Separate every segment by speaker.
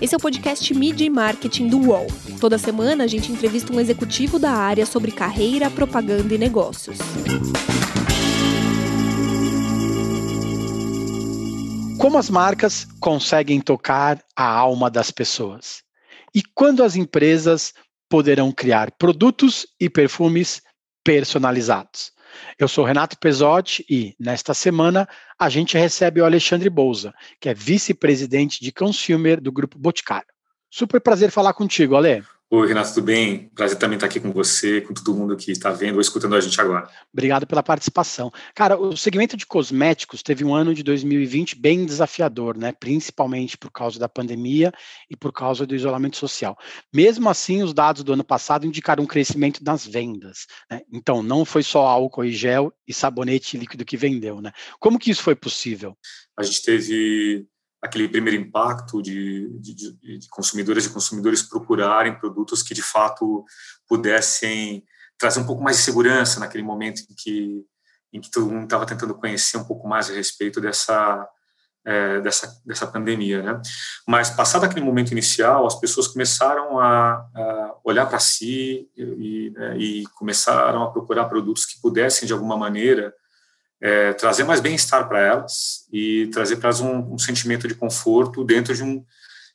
Speaker 1: Esse é o podcast Media e Marketing do UOL. Toda semana a gente entrevista um executivo da área sobre carreira, propaganda e negócios.
Speaker 2: Como as marcas conseguem tocar a alma das pessoas? E quando as empresas poderão criar produtos e perfumes personalizados? Eu sou Renato Pesotti e, nesta semana, a gente recebe o Alexandre Bouza, que é vice-presidente de Consumer do Grupo Boticário. Super prazer falar contigo, Ale.
Speaker 3: Oi, Renato, tudo bem? Prazer também estar aqui com você, com todo mundo que está vendo ou escutando a gente agora.
Speaker 2: Obrigado pela participação. Cara, o segmento de cosméticos teve um ano de 2020 bem desafiador, né? Principalmente por causa da pandemia e por causa do isolamento social. Mesmo assim, os dados do ano passado indicaram um crescimento nas vendas. Né? Então, não foi só álcool e gel e sabonete líquido que vendeu, né? Como que isso foi possível?
Speaker 3: A gente teve aquele primeiro impacto de, de, de, consumidoras e consumidores procurarem produtos que de fato pudessem trazer um pouco mais de segurança naquele momento em que em que todo mundo estava tentando conhecer um pouco mais a respeito dessa é, dessa dessa pandemia, né? Mas passado aquele momento inicial, as pessoas começaram a, a olhar para si e, né, e começaram a procurar produtos que pudessem de alguma maneira é, trazer mais bem-estar para elas e trazer para elas um, um, sentimento de conforto dentro de um,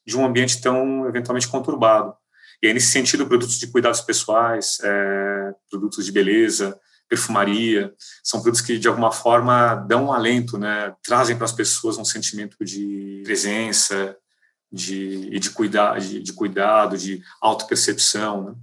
Speaker 3: de um ambiente tão eventualmente conturbado. E aí, nesse sentido, produtos de cuidados pessoais, é, produtos de beleza, perfumaria, são produtos que, de alguma forma, dão um alento, né? trazem para as pessoas um sentimento de presença, de, de, cuidar, de, de cuidado, de autopercepção. Né?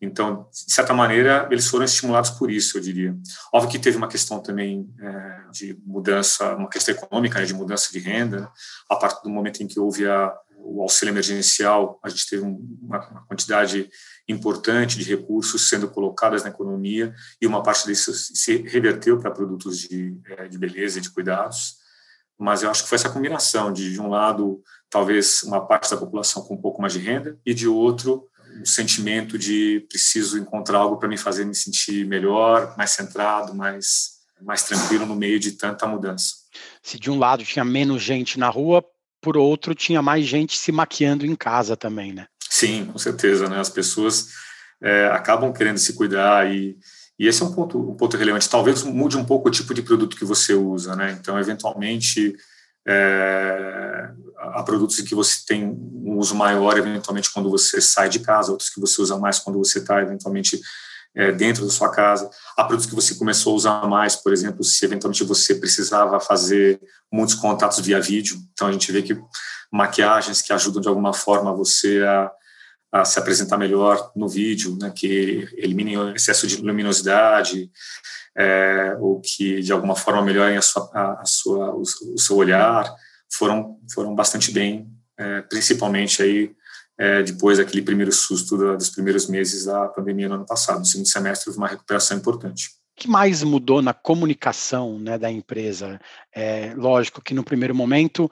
Speaker 3: Então, de certa maneira, eles foram estimulados por isso, eu diria. Óbvio que teve uma questão também é, de mudança, uma questão econômica, né, de mudança de renda. A partir do momento em que houve a, o auxílio emergencial, a gente teve uma, uma quantidade importante de recursos sendo colocadas na economia e uma parte disso se reverteu para produtos de, é, de beleza e de cuidados. Mas eu acho que foi essa combinação de, de um lado, talvez uma parte da população com um pouco mais de renda e de outro, um sentimento de preciso encontrar algo para me fazer me sentir melhor, mais centrado, mais, mais tranquilo no meio de tanta mudança.
Speaker 2: Se de um lado tinha menos gente na rua, por outro tinha mais gente se maquiando em casa também, né?
Speaker 3: Sim, com certeza, né? As pessoas é, acabam querendo se cuidar e, e esse é um ponto, um ponto relevante. Talvez mude um pouco o tipo de produto que você usa, né? Então, eventualmente, é, há produtos em que você tem um uso maior, eventualmente, quando você sai de casa, outros que você usa mais quando você está, eventualmente, é, dentro da sua casa. Há produtos que você começou a usar mais, por exemplo, se eventualmente você precisava fazer muitos contatos via vídeo. Então, a gente vê que maquiagens que ajudam de alguma forma você a, a se apresentar melhor no vídeo, né, que eliminem o excesso de luminosidade, é, ou que de alguma forma melhorem a sua, a, a sua, o, o, seu olhar, foram, foram bastante bem, é, principalmente aí é, depois daquele primeiro susto da, dos primeiros meses da pandemia no ano passado. No segundo semestre houve uma recuperação importante.
Speaker 2: O que mais mudou na comunicação né, da empresa? É, lógico que no primeiro momento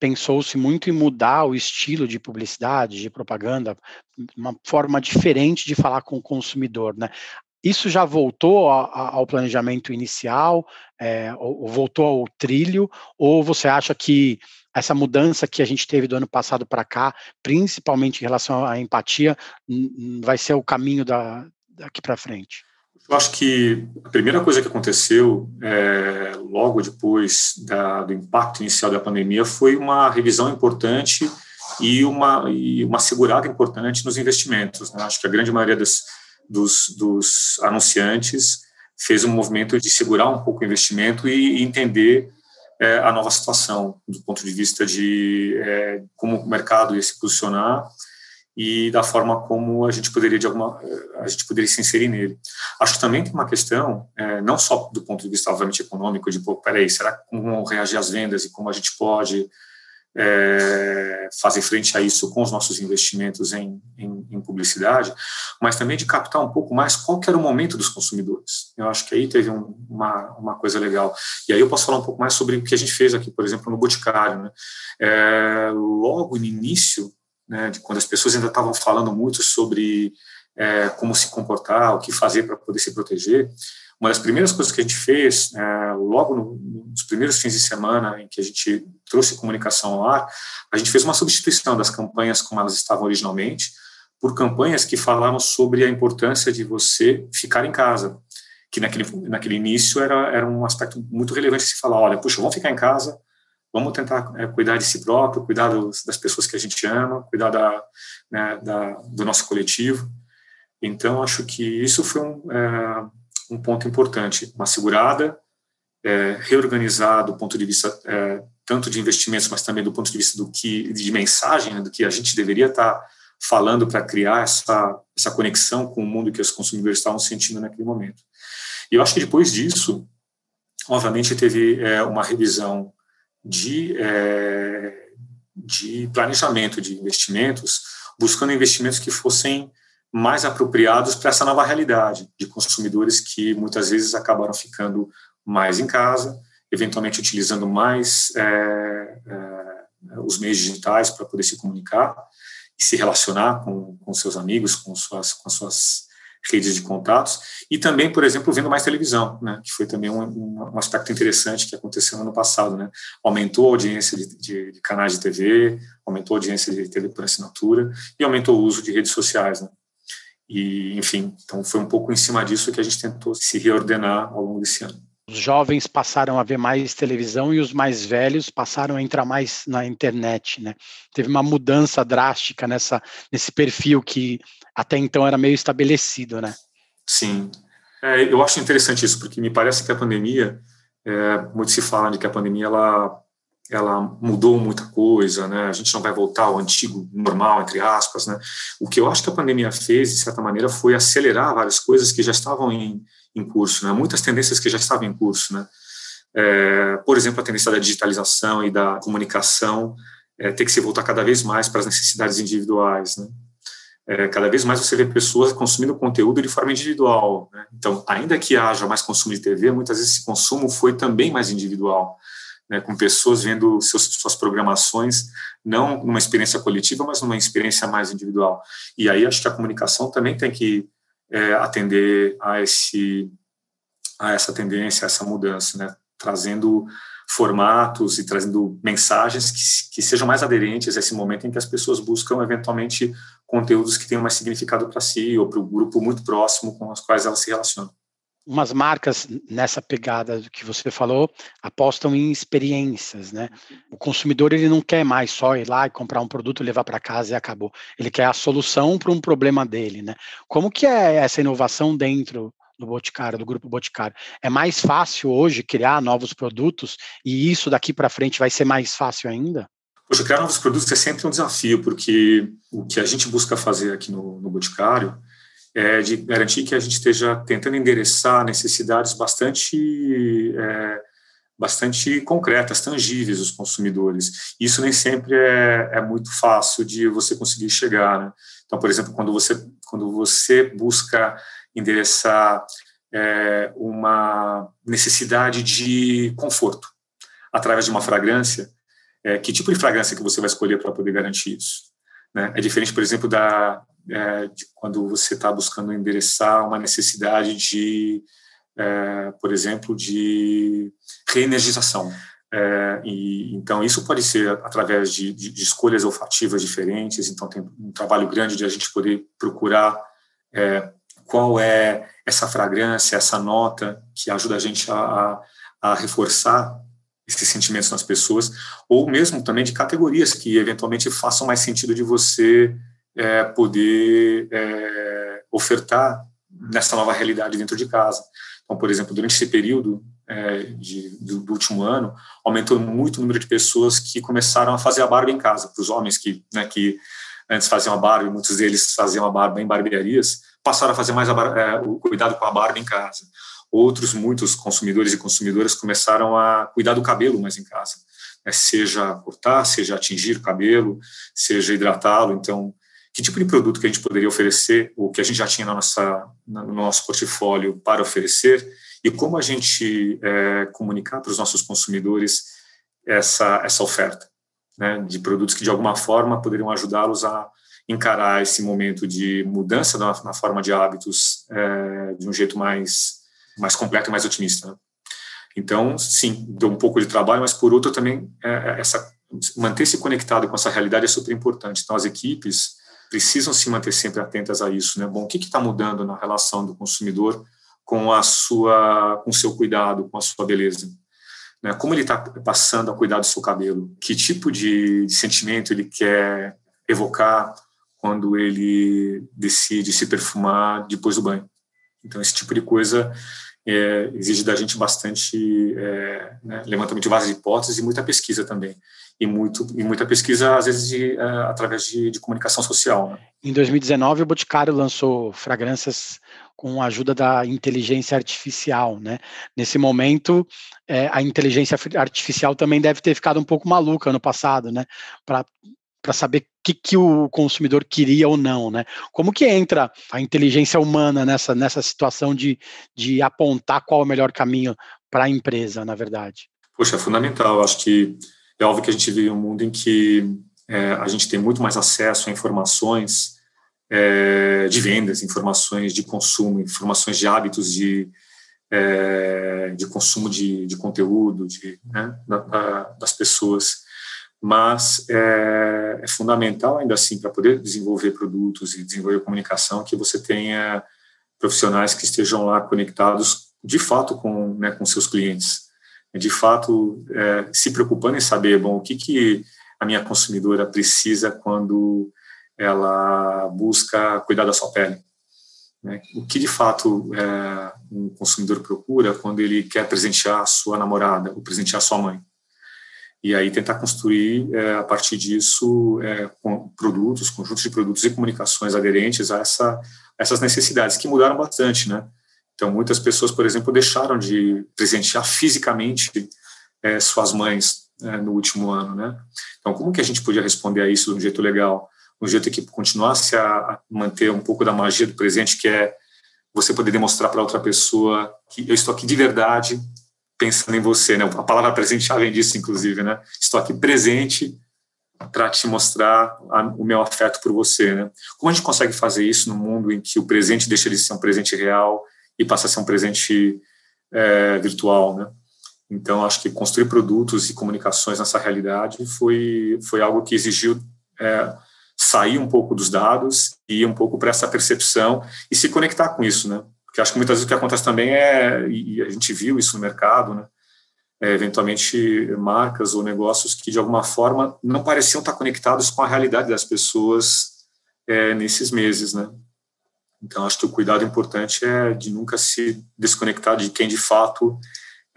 Speaker 2: pensou-se muito em mudar o estilo de publicidade, de propaganda, uma forma diferente de falar com o consumidor, né? Isso já voltou ao planejamento inicial, é, ou, ou, voltou ao trilho, ou você acha que essa mudança que a gente teve do ano passado para cá, principalmente em relação à empatia, vai ser o caminho da, daqui para frente?
Speaker 3: Eu acho que a primeira coisa que aconteceu é, logo depois da, do impacto inicial da pandemia foi uma revisão importante e uma, e uma segurada importante nos investimentos. Né? Acho que a grande maioria dos, dos, dos anunciantes fez um movimento de segurar um pouco o investimento e entender é, a nova situação do ponto de vista de é, como o mercado ia se posicionar e da forma como a gente poderia de alguma a gente poderia se inserir nele. Acho que também tem uma questão é, não só do ponto de vista obviamente econômico de pô, peraí, será como reagir às vendas e como a gente pode é, frente a isso com os nossos investimentos em, em, em, publicidade, mas também de captar um pouco mais qual era o momento dos consumidores. Eu acho que aí teve um, uma, uma coisa legal. E aí eu posso falar um pouco mais sobre o que a gente fez aqui, por exemplo, no Boticário. Né? É, logo no início, né, de quando as pessoas ainda estavam falando muito sobre é, como se comportar, o que fazer para poder se proteger, uma das primeiras coisas que a gente fez, é, logo no, nos primeiros fins de semana em que a gente trouxe comunicação ao ar, a gente fez uma substituição das campanhas como elas estavam originalmente, por campanhas que falavam sobre a importância de você ficar em casa, que naquele, naquele início era, era um aspecto muito relevante se falar, olha, puxa, vamos ficar em casa, vamos tentar é, cuidar de si próprio, cuidar dos, das pessoas que a gente ama, cuidar da, né, da, do nosso coletivo. Então, acho que isso foi um, é, um ponto importante, uma segurada, é, reorganizar do ponto de vista é, tanto de investimentos, mas também do ponto de vista do que de mensagem, né, do que a gente deveria estar falando para criar essa essa conexão com o mundo que os consumidores estavam sentindo naquele momento. E eu acho que depois disso, obviamente, teve é, uma revisão de é, de planejamento de investimentos, buscando investimentos que fossem mais apropriados para essa nova realidade de consumidores que muitas vezes acabaram ficando mais em casa, eventualmente utilizando mais é, é, os meios digitais para poder se comunicar e se relacionar com, com seus amigos, com suas, com suas redes de contatos, e também, por exemplo, vendo mais televisão, né, que foi também um, um, aspecto interessante que aconteceu no ano passado. Né, aumentou a audiência de, de, de, canais de TV, aumentou a audiência de TV por assinatura e aumentou o uso de redes sociais. Né. E, enfim, então foi um pouco em cima disso que a gente tentou se reordenar ao longo desse ano.
Speaker 2: Os jovens passaram a ver mais televisão e os mais velhos passaram a entrar mais na internet, né? Teve uma mudança drástica nessa, nesse perfil que até então era meio estabelecido, né?
Speaker 3: Sim. É, eu acho interessante isso, porque me parece que a pandemia, é, muito se fala de que a pandemia ela ela mudou muita coisa, né? A gente não vai voltar ao antigo normal, entre aspas, né? O que eu acho que a pandemia fez, de certa maneira, foi acelerar várias coisas que já estavam em, em curso, né? Muitas tendências que já estavam em curso, né? É, por exemplo, a tendência da digitalização e da comunicação é, ter que se voltar cada vez mais para as necessidades individuais, né? É, cada vez mais você vê pessoas consumindo conteúdo de forma individual. Né? Então, ainda que haja mais consumo de TV, muitas vezes esse consumo foi também mais individual né, com pessoas vendo seus, suas programações, não numa experiência coletiva, mas numa experiência mais individual. E aí acho que a comunicação também tem que é, atender a, esse, a essa tendência, a essa mudança, né, trazendo formatos e trazendo mensagens que, que sejam mais aderentes a esse momento em que as pessoas buscam eventualmente conteúdos que tenham mais significado para si ou para o grupo muito próximo com os quais elas se relacionam
Speaker 2: umas marcas nessa pegada que você falou apostam em experiências, né? O consumidor ele não quer mais só ir lá e comprar um produto, levar para casa e acabou. Ele quer a solução para um problema dele, né? Como que é essa inovação dentro do Boticário, do grupo Boticário? É mais fácil hoje criar novos produtos e isso daqui para frente vai ser mais fácil ainda?
Speaker 3: Poxa, criar novos produtos é sempre um desafio, porque o que a gente busca fazer aqui no, no Boticário é, de garantir que a gente esteja tentando endereçar necessidades bastante é, bastante concretas, tangíveis dos consumidores. Isso nem sempre é, é muito fácil de você conseguir chegar. Né? Então, por exemplo, quando você quando você busca endereçar é, uma necessidade de conforto através de uma fragrância, é, que tipo de fragrância que você vai escolher para poder garantir isso? Né? É diferente, por exemplo, da é, de quando você está buscando endereçar uma necessidade de, é, por exemplo, de reenergização. É, e, então, isso pode ser através de, de, de, escolhas olfativas diferentes. Então, tem um trabalho grande de a gente poder procurar é, qual é essa fragrância, essa nota que ajuda a gente a, a reforçar esses sentimentos nas pessoas, ou mesmo também de categorias que eventualmente façam mais sentido de você é, poder é, ofertar nessa nova realidade dentro de casa. Então, por exemplo, durante esse período é, de, do, do, último ano, aumentou muito o número de pessoas que começaram a fazer a barba em casa, para os homens que, né, que antes faziam a barba, muitos deles faziam a barba em barbearias, passaram a fazer mais a, é, o cuidado com a barba em casa. Outros, muitos consumidores e consumidoras começaram a cuidar do cabelo mais em casa, né, seja cortar, seja atingir o cabelo, seja hidratá-lo. Então, que tipo de produto que a gente poderia oferecer, ou que a gente já tinha na nossa, no nosso portfólio para oferecer, e como a gente é, comunicar para os nossos consumidores essa, essa oferta né, de produtos que, de alguma forma, poderiam ajudá-los a encarar esse momento de mudança na, na forma de hábitos é, de um jeito mais, mais completo e mais otimista. Né? Então, sim, deu um pouco de trabalho, mas por outro também é, é essa manter-se conectado com essa realidade é super importante. Então, as equipes precisam se manter sempre atentas a isso, né? Bom, o que está mudando na relação do consumidor com a sua, com seu cuidado, com a sua beleza? Né? Como ele está passando a cuidar do seu cabelo? Que tipo de, de sentimento ele quer evocar quando ele decide se perfumar depois do banho? Então, esse tipo de coisa é, exige da gente bastante é, né, levantamento de várias hipóteses e muita pesquisa também e, muito, e muita pesquisa, às vezes, de, uh, através de, de, comunicação social. Né?
Speaker 2: Em 2019, o Boticário lançou fragrâncias com a ajuda da inteligência artificial. Né? Nesse momento, é, a inteligência artificial também deve ter ficado um pouco maluca no passado, né? para para saber o que, que o consumidor queria ou não, né? Como que entra a inteligência humana nessa, nessa situação de, de apontar qual é o melhor caminho para a empresa, na verdade?
Speaker 3: Poxa, é fundamental. Acho que é óbvio que a gente vive um mundo em que é, a gente tem muito mais acesso a informações é, de vendas, informações de consumo, informações de hábitos de, é, de consumo de, de conteúdo de, né, da, da, das pessoas. Mas é, é fundamental, ainda assim, para poder desenvolver produtos e desenvolver comunicação, que você tenha profissionais que estejam lá conectados de fato com, né, com seus clientes de fato é, se preocupando em saber, bom, o que, que a minha consumidora precisa quando ela busca cuidar da sua pele. Né? O que de fato é, um consumidor procura quando ele quer presentear a sua namorada ou presentear a sua mãe. E aí tentar construir, é, a partir disso, é, com produtos, conjuntos de produtos e comunicações aderentes a essa, essas necessidades, que mudaram bastante, né? Então, muitas pessoas, por exemplo, deixaram de presentear fisicamente é, suas mães é, no último ano, né? Então, como que a gente podia responder a isso de um jeito legal, de um jeito que continuasse a manter um pouco da magia do presente, que é você poder demonstrar para outra pessoa que eu estou aqui de verdade pensando em você, né? A palavra presente já vem disso, inclusive, né? Estou aqui presente para te mostrar a, o meu afeto por você, né? Como a gente consegue fazer isso no mundo em que o presente deixa de ser um presente real e passa a ser um presente é, virtual, né? Então, acho que construir produtos e comunicações nessa realidade foi, foi algo que exigiu é, sair um pouco dos dados e ir um pouco para essa percepção e se conectar com isso, né? Porque acho que muitas vezes o que acontece também é, e a gente viu isso no mercado, né? É, eventualmente marcas ou negócios que de alguma forma não pareciam estar conectados com a realidade das pessoas é, nesses meses, né? Então, acho que o cuidado importante é de nunca se desconectar de quem de fato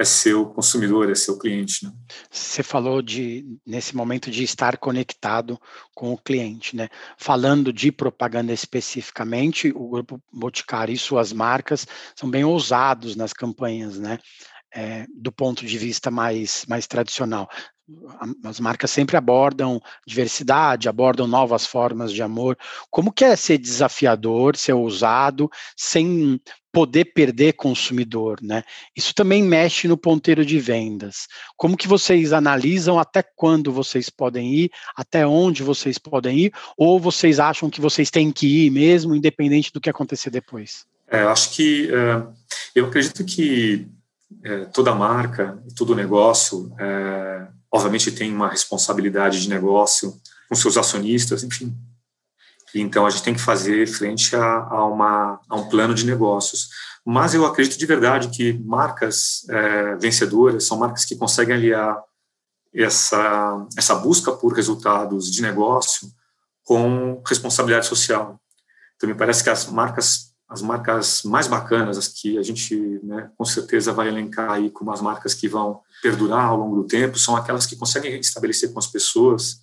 Speaker 3: é seu consumidor, é seu cliente. Né?
Speaker 2: Você falou de nesse momento de estar conectado com o cliente, né? Falando de propaganda especificamente, o grupo Boticário e suas marcas são bem ousados nas campanhas, né? É, do ponto de vista mais, mais tradicional as marcas sempre abordam diversidade, abordam novas formas de amor. Como que é ser desafiador, ser ousado, sem poder perder consumidor, né? Isso também mexe no ponteiro de vendas. Como que vocês analisam até quando vocês podem ir, até onde vocês podem ir, ou vocês acham que vocês têm que ir mesmo, independente do que acontecer depois?
Speaker 3: É, acho que é, eu acredito que é, toda marca, todo negócio é, obviamente tem uma responsabilidade de negócio com seus acionistas, enfim. Então a gente tem que fazer frente a, a, uma, a um plano de negócios. Mas eu acredito de verdade que marcas é, vencedoras são marcas que conseguem aliar essa, essa busca por resultados de negócio com responsabilidade social. Então me parece que as marcas as marcas mais bacanas, as que a gente né, com certeza vai elencar aí como as marcas que vão perdurar ao longo do tempo, são aquelas que conseguem estabelecer com as pessoas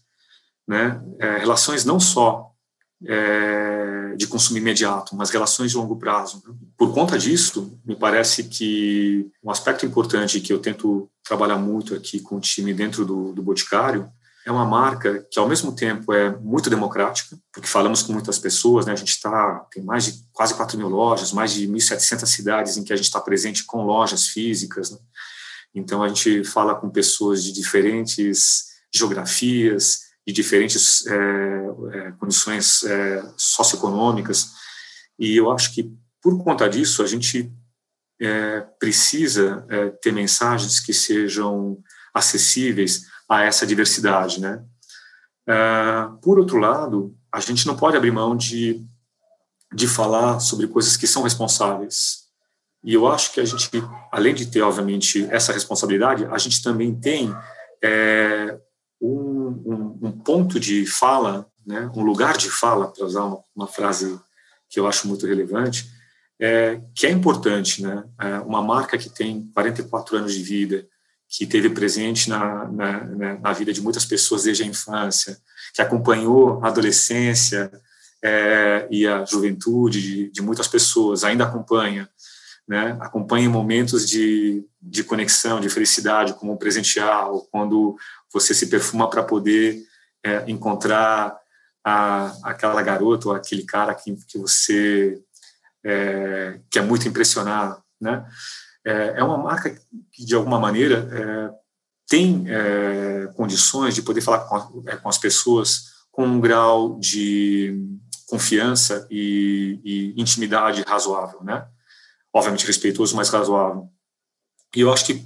Speaker 3: né, é, relações não só é, de consumo imediato, mas relações de longo prazo. Por conta disso, me parece que um aspecto importante que eu tento trabalhar muito aqui com o time dentro do, do Boticário é uma marca que, ao mesmo tempo, é muito democrática, porque falamos com muitas pessoas, né? A gente está tem mais de quase 4 mil lojas, mais de 1.700 cidades em que a gente está presente com lojas físicas, né? Então, a gente fala com pessoas de diferentes geografias, de diferentes é, é, condições é, socioeconômicas. E eu acho que, por conta disso, a gente precisa ter mensagens que sejam acessíveis a essa diversidade, né? É, por outro lado, a gente não pode abrir mão de, de falar sobre coisas que são responsáveis. E eu acho que a gente, além de ter, obviamente, essa responsabilidade, a gente também tem é, um, um, um, ponto de fala, né, um lugar de fala, para usar uma, uma, frase que eu acho muito relevante, é, que é importante. Né? É uma marca que tem 44 anos de vida, que teve presente na, na, né, na, vida de muitas pessoas desde a infância, que acompanhou a adolescência é, e a juventude de, de, muitas pessoas, ainda acompanha, né? acompanha momentos de, de conexão, de felicidade, como presentear, quando você se perfuma para poder é, encontrar a, aquela garota ou aquele cara que, que você é, quer muito impressionar, né? É, é uma marca que, de alguma maneira, é, tem é, condições de poder falar com, com, as pessoas com um grau de confiança e, e, intimidade razoável, né? Obviamente respeitoso, mas razoável. E eu acho que,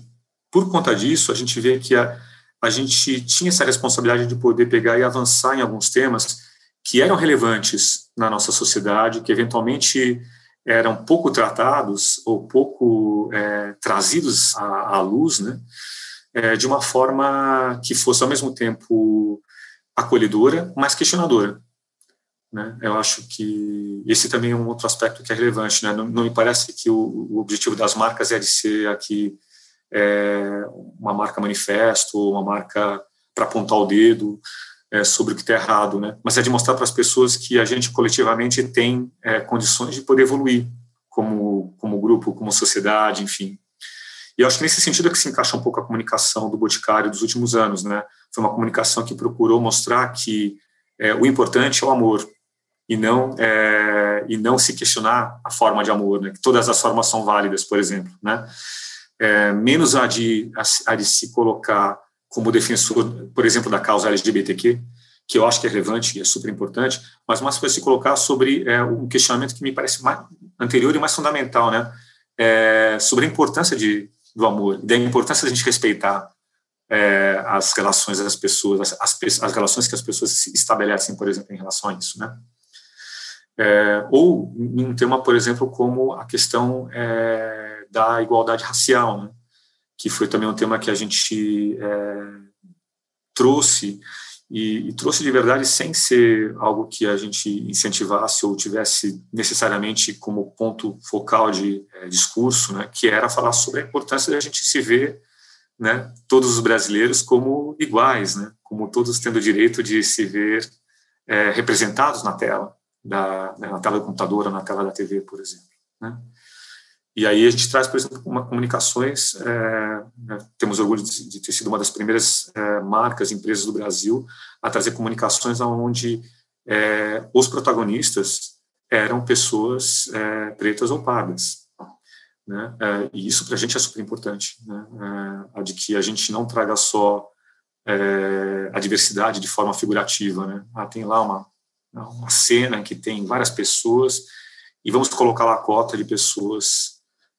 Speaker 3: por conta disso, a gente vê que a, a gente tinha essa responsabilidade de poder pegar e avançar em alguns temas que eram relevantes na nossa sociedade, que eventualmente eram pouco tratados ou pouco é, trazidos à, à, luz, né, é, de uma forma que fosse ao mesmo tempo acolhedora, mas questionadora. Né? Eu acho que esse também é um outro aspecto que é relevante. Né? Não, não me parece que o, o, objetivo das marcas é de ser aqui é, uma marca manifesto, uma marca para apontar o dedo, é, sobre o que está errado, né? Mas é de mostrar para as pessoas que a gente coletivamente tem é, condições de poder evoluir como como grupo, como sociedade, enfim. E eu acho que nesse sentido é que se encaixa um pouco a comunicação do Boticário dos últimos anos, né? Foi uma comunicação que procurou mostrar que é, o importante é o amor e não é, e não se questionar a forma de amor, né? Que todas as formas são válidas, por exemplo, né? É, menos a de a, a de se colocar como defensor, por exemplo, da causa LGBTQ, que eu acho que é relevante e é super importante, mas mais para se colocar sobre é, um questionamento que me parece mais anterior e mais fundamental, né? É, sobre a importância de, do amor, da importância da gente respeitar é, as relações das pessoas, as, as, as, relações que as pessoas estabelecem, por exemplo, em relação a isso, né? É, ou em um tema, por exemplo, como a questão é, da igualdade racial, né? Que foi também um tema que a gente é, trouxe e, e, trouxe de verdade sem ser algo que a gente incentivasse ou tivesse necessariamente como ponto focal de é, discurso, né, que era falar sobre a importância da gente se ver, né, todos os brasileiros como iguais, né, como todos tendo o direito de se ver é, representados na tela, da, né, na tela do computador na tela da TV, por exemplo. Né. E aí a gente traz, por exemplo, uma comunicações, é, né, temos orgulho de, de, ter sido uma das primeiras é, marcas, empresas do Brasil a trazer comunicações onde é, os protagonistas eram pessoas é, pretas ou pardas. Né? É, e isso para a gente é super importante, né? É, a de que a gente não traga só a diversidade de forma figurativa. Né? Ah, tem lá uma, uma cena que tem várias pessoas e vamos colocar lá a cota de pessoas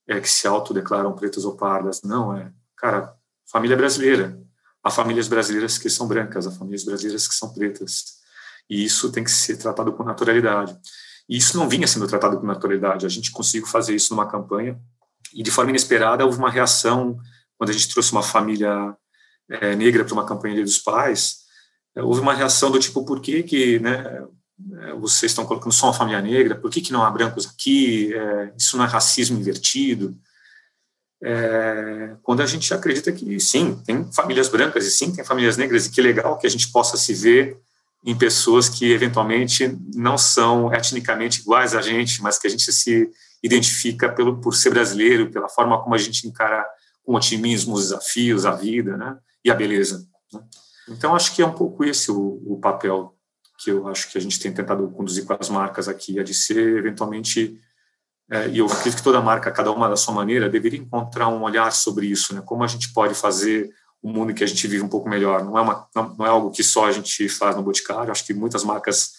Speaker 3: é, que se autodeclaram pretas ou pardas. Não, é, cara, família brasileira. Há famílias brasileiras que são brancas, há famílias brasileiras que são pretas. E isso tem que ser tratado com naturalidade. E isso não vinha sendo tratado com naturalidade. A gente conseguiu fazer isso numa campanha e, de forma inesperada, houve uma reação quando a gente trouxe uma família é, negra para uma campanha dos pais. É, houve uma reação do tipo, por que que, né, vocês estão colocando só uma família negra, por que, que não há brancos aqui? É, isso não é racismo invertido? É, quando a gente acredita que sim, tem famílias brancas e sim, tem famílias negras, e que legal que a gente possa se ver em pessoas que eventualmente não são etnicamente iguais a gente, mas que a gente se identifica pelo, por ser brasileiro, pela forma como a gente encara com otimismo os desafios, a vida né, e a beleza. Né? Então, acho que é um pouco esse o, o papel que eu acho que a gente tem tentado conduzir com as marcas aqui, é de ser eventualmente, é, e eu acredito que toda marca, cada uma da sua maneira, deveria encontrar um olhar sobre isso, né? Como a gente pode fazer o mundo que a gente vive um pouco melhor. Não é, uma, não é algo que só a gente faz no Boticário, acho que muitas marcas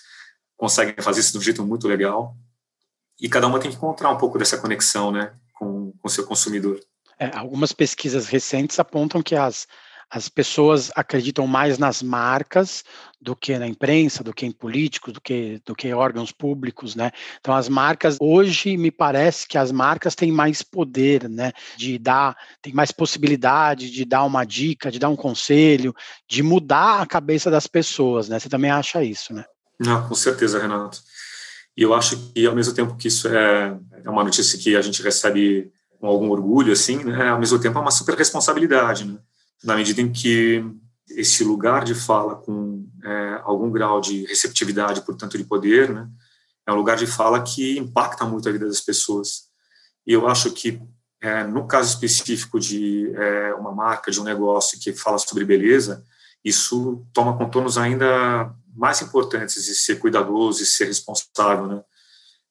Speaker 3: conseguem fazer isso de um jeito muito legal. E cada uma tem que encontrar um pouco dessa conexão né, com o seu consumidor.
Speaker 2: É, algumas pesquisas recentes apontam que as, as pessoas acreditam mais nas marcas do que na imprensa, do que em políticos, do que, do que órgãos públicos, né? Então as marcas hoje me parece que as marcas têm mais poder, né? De dar, tem mais possibilidade de dar uma dica, de dar um conselho, de mudar a cabeça das pessoas, né? Você também acha isso, né?
Speaker 3: Não, com certeza, Renato. E eu acho que ao mesmo tempo que isso é, é uma notícia que a gente recebe com algum orgulho, assim, né? Ao mesmo tempo é uma super responsabilidade, né? Na medida em que esse lugar de fala com é, algum grau de receptividade, portanto, de poder, né, é um lugar de fala que impacta muito a vida das pessoas. E eu acho que, é, no caso específico de é, uma marca, de um negócio que fala sobre beleza, isso toma contornos ainda mais importantes de ser cuidadoso e ser responsável. Né?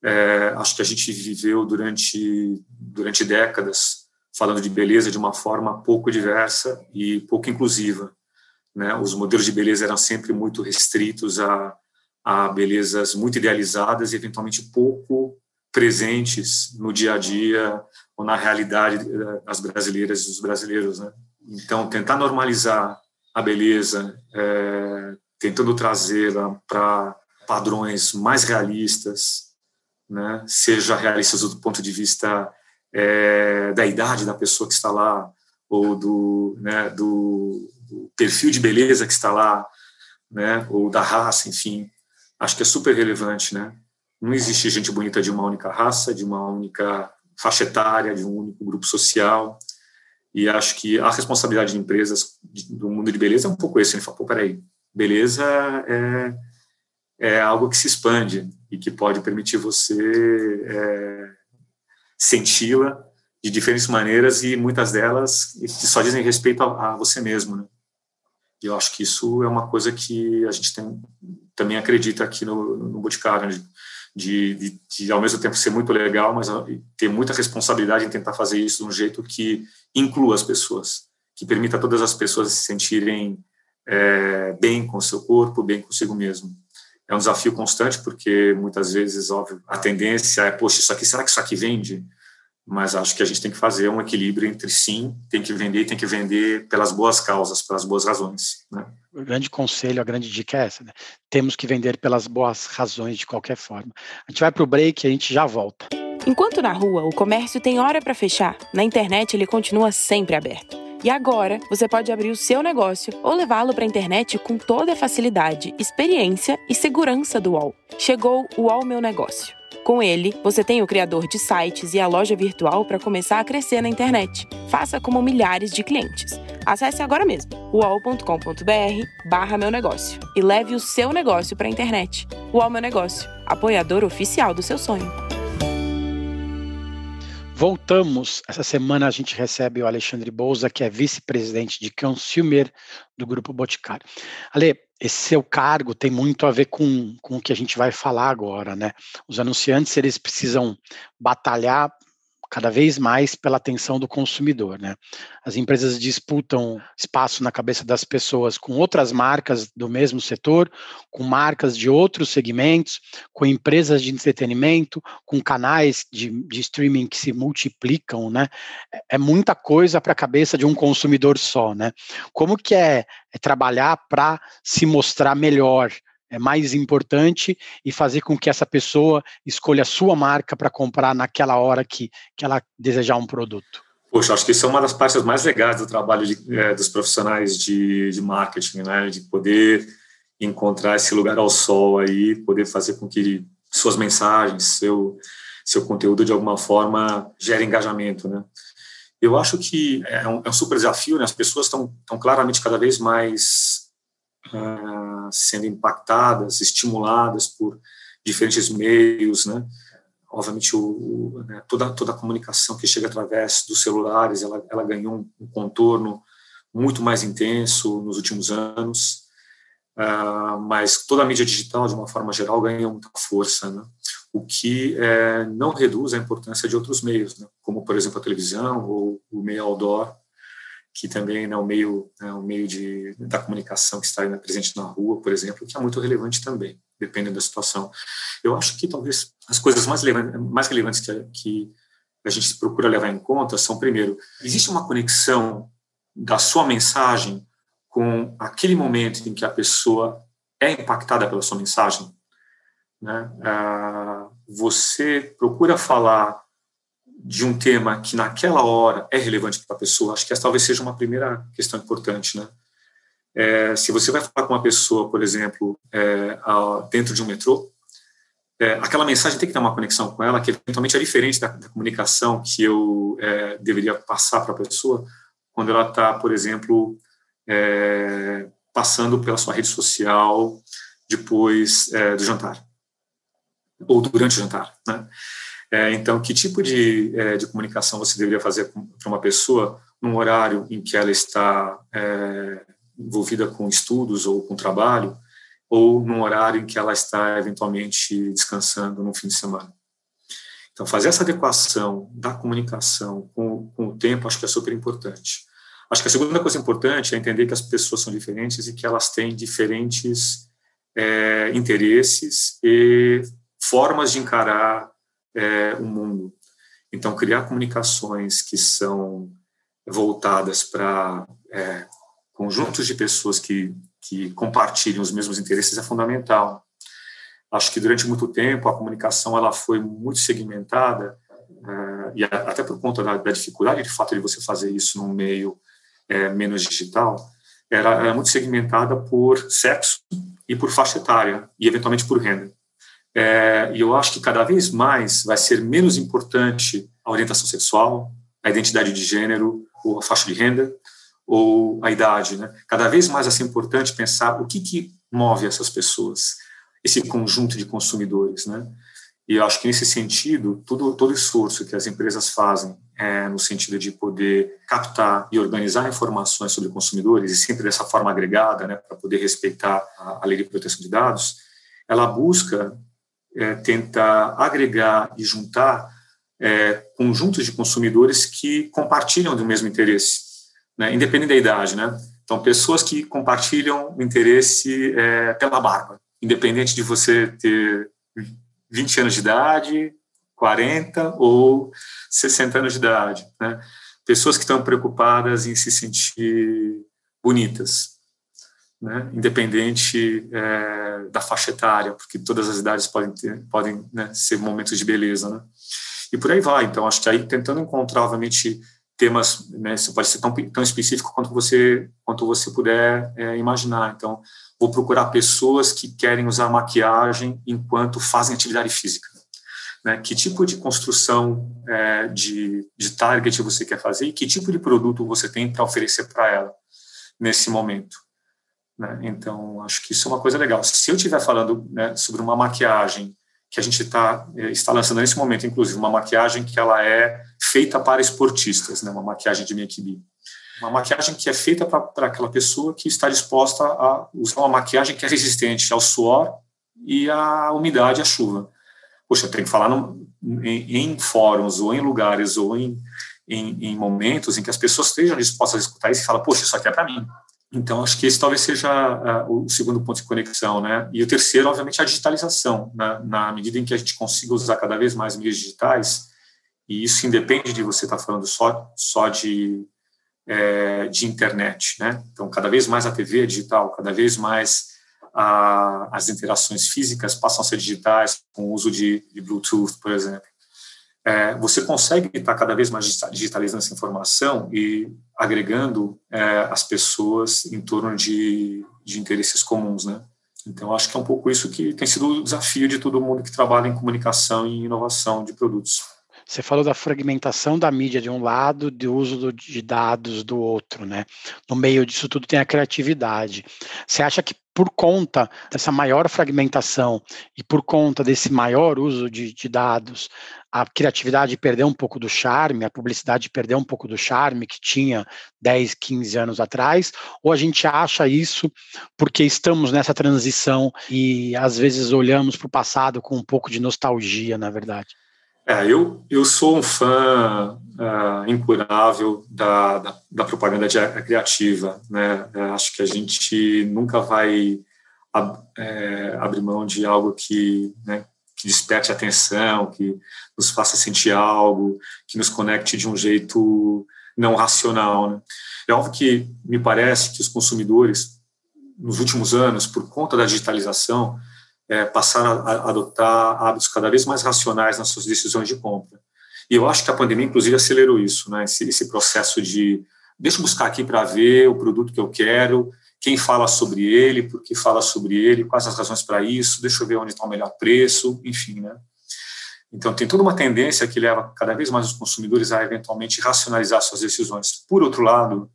Speaker 3: É, acho que a gente viveu durante, durante décadas falando de beleza de uma forma pouco diversa e pouco inclusiva. Né? Os modelos de beleza eram sempre muito restritos a, a belezas muito idealizadas e eventualmente pouco presentes no dia a dia ou na realidade das brasileiras e dos brasileiros. Né? Então, tentar normalizar a beleza, é, tentando trazê-la para padrões mais realistas, né? seja realistas do ponto de vista é, da idade da pessoa que está lá, ou do, né, do, do, perfil de beleza que está lá, né, ou da raça, enfim. Acho que é super relevante, né? Não existe gente bonita de uma única raça, de uma única faixa etária, de um único grupo social. E acho que a responsabilidade de empresas do mundo de beleza é um pouco esse. Ele né? fala, pô, peraí, beleza é, é algo que se expande e que pode permitir você é, senti-la de diferentes maneiras e muitas delas só dizem respeito a, a você mesmo, né? E eu acho que isso é uma coisa que a gente tem, também acredita aqui no, no Boticário, né? de, de, de, ao mesmo tempo ser muito legal, mas ter muita responsabilidade em tentar fazer isso de um jeito que inclua as pessoas, que permita a todas as pessoas se sentirem é, bem com o seu corpo, bem consigo mesmo. É um desafio constante, porque muitas vezes, óbvio, a tendência é, poxa, isso aqui, será que isso aqui vende? Mas acho que a gente tem que fazer um equilíbrio entre sim, tem que vender e tem que vender pelas boas causas, pelas boas razões. Né?
Speaker 2: O grande conselho, a grande dica é essa, né? Temos que vender pelas boas razões de qualquer forma. A gente vai para o break e a gente já volta.
Speaker 1: Enquanto na rua o comércio tem hora para fechar, na internet ele continua sempre aberto. E agora você pode abrir o seu negócio ou levá-lo para a internet com toda a facilidade, experiência e segurança do UOL. Chegou o UOL Meu Negócio. Com ele, você tem o criador de sites e a loja virtual para começar a crescer na internet. Faça como milhares de clientes. Acesse agora mesmo uol.com.br barra meu negócio e leve o seu negócio para a internet. UOL Meu Negócio, apoiador oficial do seu sonho.
Speaker 2: Voltamos. Essa semana a gente recebe o Alexandre Bouza, que é vice-presidente de Consumer do Grupo Boticário. Ale, esse seu cargo tem muito a ver com, com o que a gente vai falar agora, né? Os anunciantes, eles precisam batalhar cada vez mais pela atenção do consumidor, né? As empresas disputam espaço na cabeça das pessoas com outras marcas do mesmo setor, com marcas de outros segmentos, com empresas de entretenimento, com canais de, de streaming que se multiplicam, né? É muita coisa para a cabeça de um consumidor só, né? Como que é, é trabalhar para se mostrar melhor, é mais importante e fazer com que essa pessoa escolha a sua marca para comprar naquela hora que, que ela desejar um produto?
Speaker 3: Poxa, acho que isso é uma das partes mais legais do trabalho de, é, dos profissionais de, de marketing, né? De poder encontrar esse lugar ao sol aí, poder fazer com que suas mensagens, seu, seu conteúdo de alguma forma gere engajamento, né? Eu acho que é um, é um super desafio, né? As pessoas estão claramente cada vez mais uh, sendo impactadas, estimuladas por diferentes meios, né? Obviamente, o, o, né, toda, toda a comunicação que chega através dos celulares, ela, ela ganhou um, um contorno muito mais intenso nos últimos anos, uh, mas toda a mídia digital, de uma forma geral, ganhou muita força, né? o que é, não reduz a importância de outros meios, né? como, por exemplo, a televisão ou o meio outdoor, que também é o meio, é o meio de, da comunicação que está presente na rua, por exemplo, que é muito relevante também, dependendo da situação. Eu acho que talvez as coisas mais, mais relevantes que, que a gente procura levar em conta são, primeiro, existe uma conexão da sua mensagem com aquele momento em que a pessoa é impactada pela sua mensagem. Né? Ah, você procura falar de um tema que naquela hora é relevante para a pessoa. Acho que essa talvez seja uma primeira questão importante, né? É, se você vai falar com uma pessoa, por exemplo, é, dentro de um metrô, é, aquela mensagem tem que ter uma conexão com ela, que eventualmente é diferente da, da comunicação que eu é, deveria passar para a pessoa quando ela está, por exemplo, é, passando pela sua rede social depois é, do jantar ou durante o jantar, né? É, então, que tipo de, é, de comunicação você deveria fazer para uma pessoa num horário em que ela está envolvida com estudos ou com trabalho, ou num horário em que ela está eventualmente descansando no fim de semana. Então, fazer essa adequação da comunicação com, com o tempo acho que é super importante. Acho que a segunda coisa importante é entender que as pessoas são diferentes e que elas têm diferentes é, interesses e formas de encarar é, o mundo. Então, criar comunicações que são voltadas para é, conjuntos de pessoas que que compartilham os mesmos interesses é fundamental. Acho que durante muito tempo a comunicação ela foi muito segmentada uh, e até por conta da, da, dificuldade de fato de você fazer isso num meio é, menos digital, era, era, muito segmentada por sexo e por faixa etária e eventualmente por renda. É, e eu acho que cada vez mais vai ser menos importante a orientação sexual, a identidade de gênero ou a faixa de renda, ou a idade, né? Cada vez mais vai ser importante pensar o que, que move essas pessoas, esse conjunto de consumidores, né? E eu acho que nesse sentido, todo todo esforço que as empresas fazem é no sentido de poder captar e organizar informações sobre consumidores e sempre dessa forma agregada, né, para poder respeitar a, a, lei de proteção de dados, ela busca é, tentar agregar e juntar é, conjuntos de consumidores que compartilham do mesmo interesse né, independente da idade, né? Então, pessoas que compartilham o interesse é, pela barba, independente de você ter 20 anos de idade, 40 ou 60 anos de idade, né? Pessoas que estão preocupadas em se sentir bonitas, né? independente é, da faixa etária, porque todas as idades podem, ter, podem né, ser momentos de beleza, né? E por aí vai. Então, acho que aí tentando encontrar, obviamente, temas, né, isso pode ser tão, tão específico quanto você, quanto você puder é, imaginar. Então, vou procurar pessoas que querem usar maquiagem enquanto fazem atividade física. Né? Que tipo de construção é, de, de target você quer fazer e que tipo de produto você tem para oferecer para ela nesse momento. Né? Então, acho que isso é uma coisa legal. Se eu estiver falando né, sobre uma maquiagem que a gente tá, eh, está lançando nesse momento, inclusive, uma maquiagem que ela é feita para esportistas, né, uma maquiagem de make Uma maquiagem que é feita para aquela pessoa que está disposta a usar uma maquiagem que é resistente ao suor e à umidade, à chuva. Poxa, tem que falar no, em, em, fóruns ou em lugares ou em, em, em, momentos em que as pessoas estejam dispostas a escutar isso e falar, poxa, isso aqui é para mim. Então, acho que esse talvez seja uh, o segundo ponto de conexão, né? E o terceiro, obviamente, a digitalização, né? na medida em que a gente consiga usar cada vez mais meios digitais, e isso independe de você estar falando só, só de, é, de internet, né? Então, cada vez mais a TV é digital, cada vez mais a, as interações físicas passam a ser digitais, com o uso de, de Bluetooth, por exemplo é, você consegue estar cada vez mais digitalizando essa informação e agregando é, as pessoas em torno de, de interesses comuns, né? Então, acho que é um pouco isso que tem sido o desafio de todo mundo que trabalha em comunicação e inovação de produtos.
Speaker 2: Você falou da fragmentação da mídia de um lado, do uso de dados do outro, né? No meio disso tudo tem a criatividade. Você acha que por conta dessa maior fragmentação e por conta desse maior uso de, de, dados, a criatividade perdeu um pouco do charme, a publicidade perdeu um pouco do charme que tinha 10, 15 anos atrás, ou a gente acha isso porque estamos nessa transição e às vezes olhamos para o passado com um pouco de nostalgia, na verdade?
Speaker 3: É, eu, eu sou um fã uh, incurável da, da, da, propaganda criativa. Né? Eu acho que a gente nunca vai ab, é, abrir mão de algo que, né, que desperte atenção, que nos faça sentir algo, que nos conecte de um jeito não racional. Né? É óbvio que me parece que os consumidores, nos últimos anos, por conta da digitalização, é, passaram a adotar hábitos cada vez mais racionais nas suas decisões de compra. E eu acho que a pandemia, inclusive, acelerou isso, né? esse, esse processo de deixa eu buscar aqui para ver o produto que eu quero, quem fala sobre ele, por que fala sobre ele, quais as razões para isso, deixa eu ver onde está o melhor preço, enfim, né? Então, tem toda uma tendência que leva cada vez mais os consumidores a eventualmente racionalizar suas decisões. Por outro lado,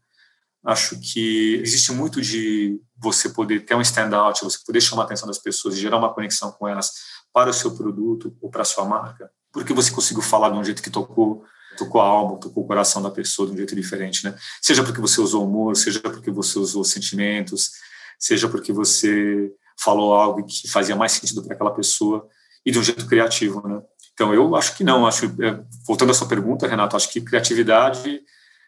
Speaker 3: acho que existe muito de você poder ter um standout, você poder chamar a atenção das pessoas e gerar uma conexão com elas para o seu produto ou para a sua marca, porque você conseguiu falar de um jeito que tocou tocou a alma, tocou o coração da pessoa de um jeito diferente, né? Seja porque você usou humor, seja porque você usou sentimentos, seja porque você falou algo que fazia mais sentido para aquela pessoa e de um jeito criativo, né? Então, eu acho que não. Acho, é, voltando à sua pergunta, Renato, acho que criatividade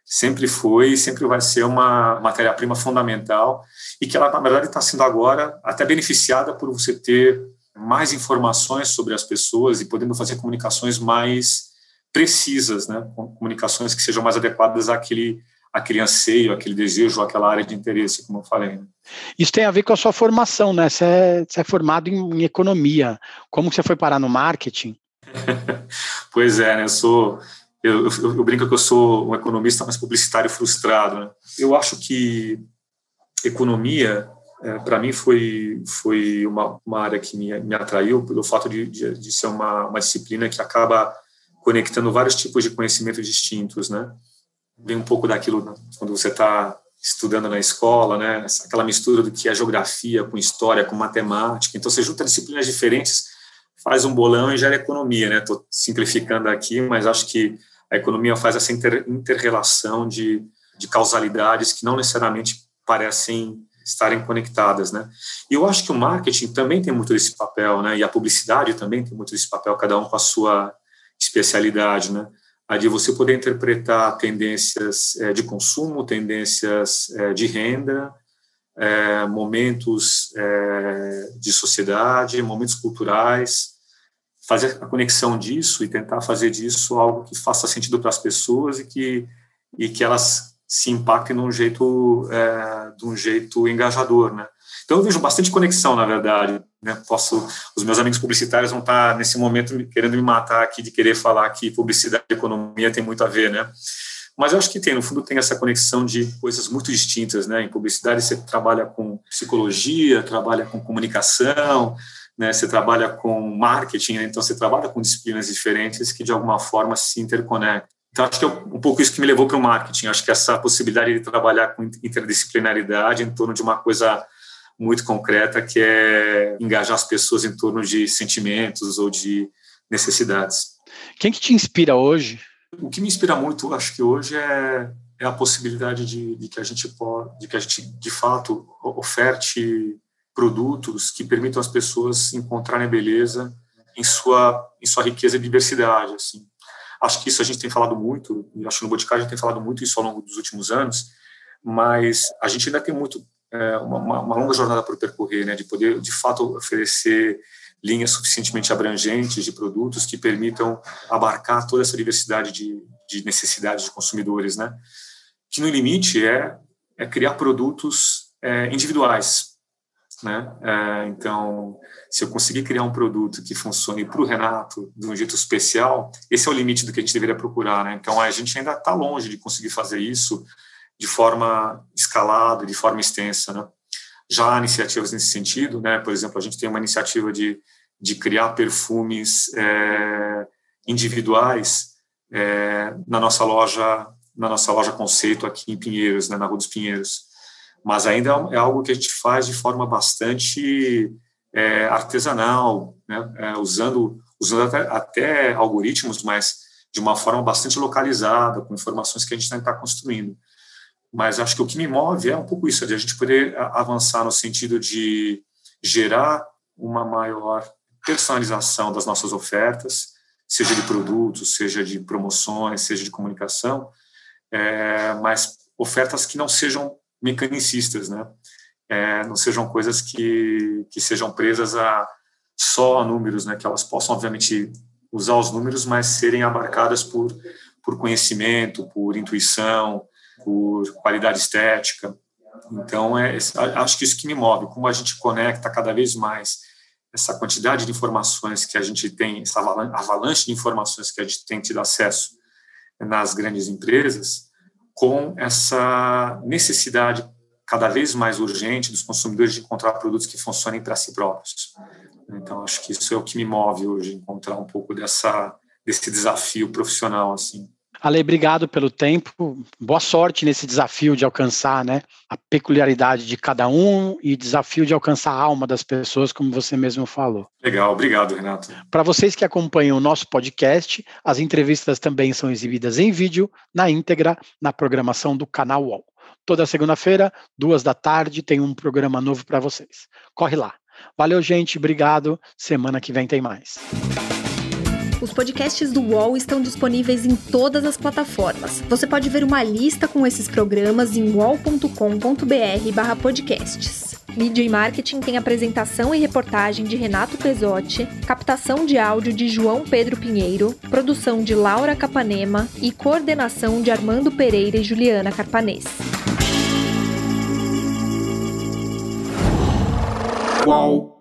Speaker 3: sempre foi e sempre vai ser uma matéria-prima fundamental e que ela, na verdade, está sendo agora até beneficiada por você ter mais informações sobre as pessoas e podendo fazer comunicações mais precisas, né? comunicações que sejam mais adequadas àquele, àquele anseio, àquele desejo, àquela área de interesse, como eu falei. Né?
Speaker 2: Isso tem a ver com a sua formação, né? Você é, você é formado em, em economia. Como que você foi parar no marketing?
Speaker 3: pois é, né? Eu sou. Eu, eu, eu, brinco que eu sou um economista, mas publicitário frustrado. Né? Eu acho que economia, é, para mim, foi, foi uma, uma área que me, me atraiu pelo fato de, de, de ser uma, uma disciplina que acaba conectando vários tipos de conhecimento distintos, né? Vem um pouco daquilo né? quando você está estudando na escola, né? Aquela mistura do que é geografia com história, com matemática. Então, você junta disciplinas diferentes faz um bolão e gera economia, né? Estou simplificando aqui, mas acho que a economia faz essa inter, interrelação de, de causalidades que não necessariamente parecem estarem conectadas, né? E eu acho que o marketing também tem muito desse papel, né? E a publicidade também tem muito desse papel, cada um com a sua especialidade, né? A de você poder interpretar tendências é, de consumo, tendências é, de renda, é, momentos é, de sociedade, momentos culturais, fazer a conexão disso e tentar fazer disso algo que faça sentido para as pessoas e que e que elas se impactem jeito é, de um jeito engajador, né? Então eu vejo bastante conexão, na verdade. Né? Posso, os meus amigos publicitários vão estar nesse momento querendo me matar aqui de querer falar que publicidade e economia tem muito a ver, né? Mas eu acho que tem, no fundo, tem essa conexão de coisas muito distintas, né? Em publicidade você trabalha com psicologia, trabalha com comunicação, né? Você trabalha com marketing, né? então você trabalha com disciplinas diferentes que de alguma forma se interconectam. Então acho que é um pouco isso que me levou para o marketing. Acho que essa possibilidade de trabalhar com interdisciplinaridade em torno de uma coisa muito concreta que é engajar as pessoas em torno de sentimentos ou de necessidades.
Speaker 2: Quem que te inspira hoje
Speaker 3: o que me inspira muito, acho que hoje é, é a possibilidade de, de, que a gente pode, de que a gente de fato oferte produtos que permitam às pessoas encontrarem beleza em sua em sua riqueza e diversidade, assim. Acho que isso a gente tem falado muito, acho que no Boticário a gente tem falado muito isso ao longo dos últimos anos, mas a gente ainda tem muito é, uma, uma longa jornada para percorrer, né, de poder de fato oferecer linhas suficientemente abrangentes de produtos que permitam abarcar toda essa diversidade de, de necessidades de consumidores, né? Que no limite é, é criar produtos é, individuais, né? É, então, se eu conseguir criar um produto que funcione para o Renato de um jeito especial, esse é o limite do que a gente deveria procurar, né? Então, a gente ainda está longe de conseguir fazer isso de forma escalada, de forma extensa, né? já há iniciativas nesse sentido, né? Por exemplo, a gente tem uma iniciativa de, de criar perfumes é, individuais é, na nossa loja, na nossa loja conceito aqui em Pinheiros, né, na Rua dos Pinheiros. Mas ainda é algo que a gente faz de forma bastante é, artesanal, né? É, usando usando até, até algoritmos, mas de uma forma bastante localizada, com informações que a gente está construindo. Mas acho que o que me move é um pouco isso, de a gente poder avançar no sentido de gerar uma maior personalização das nossas ofertas, seja de produtos, seja de promoções, seja de comunicação, é, mas ofertas que não sejam mecanicistas, né? É, não sejam coisas que, que sejam presas a só a números, né? Que elas possam, obviamente, usar os números, mas serem abarcadas por, por conhecimento, por intuição, por qualidade estética. Então, é, acho que isso que me move, como a gente conecta cada vez mais essa quantidade de informações que a gente tem, essa avalanche de informações que a gente tem tido acesso nas grandes empresas, com essa necessidade cada vez mais urgente dos consumidores de encontrar produtos que funcionem para si próprios. Então, acho que isso é o que me move hoje, encontrar um pouco dessa, desse desafio profissional, assim.
Speaker 2: Ale, obrigado pelo tempo. Boa sorte nesse desafio de alcançar né, a peculiaridade de cada um e desafio de alcançar a alma das pessoas, como você mesmo falou.
Speaker 3: Legal, obrigado, Renato.
Speaker 2: Para vocês que acompanham o nosso podcast, as entrevistas também são exibidas em vídeo, na íntegra, na programação do canal UOL. Toda segunda-feira, duas da tarde, tem um programa novo para vocês. Corre lá. Valeu, gente. Obrigado. Semana que vem tem mais.
Speaker 4: Os podcasts do UOL estão disponíveis em todas as plataformas. Você pode ver uma lista com esses programas em wall.com.br/podcasts. Mídia e Marketing tem apresentação e reportagem de Renato Pesotti, captação de áudio de João Pedro Pinheiro, produção de Laura Capanema e coordenação de Armando Pereira e Juliana Carpanês. Uau.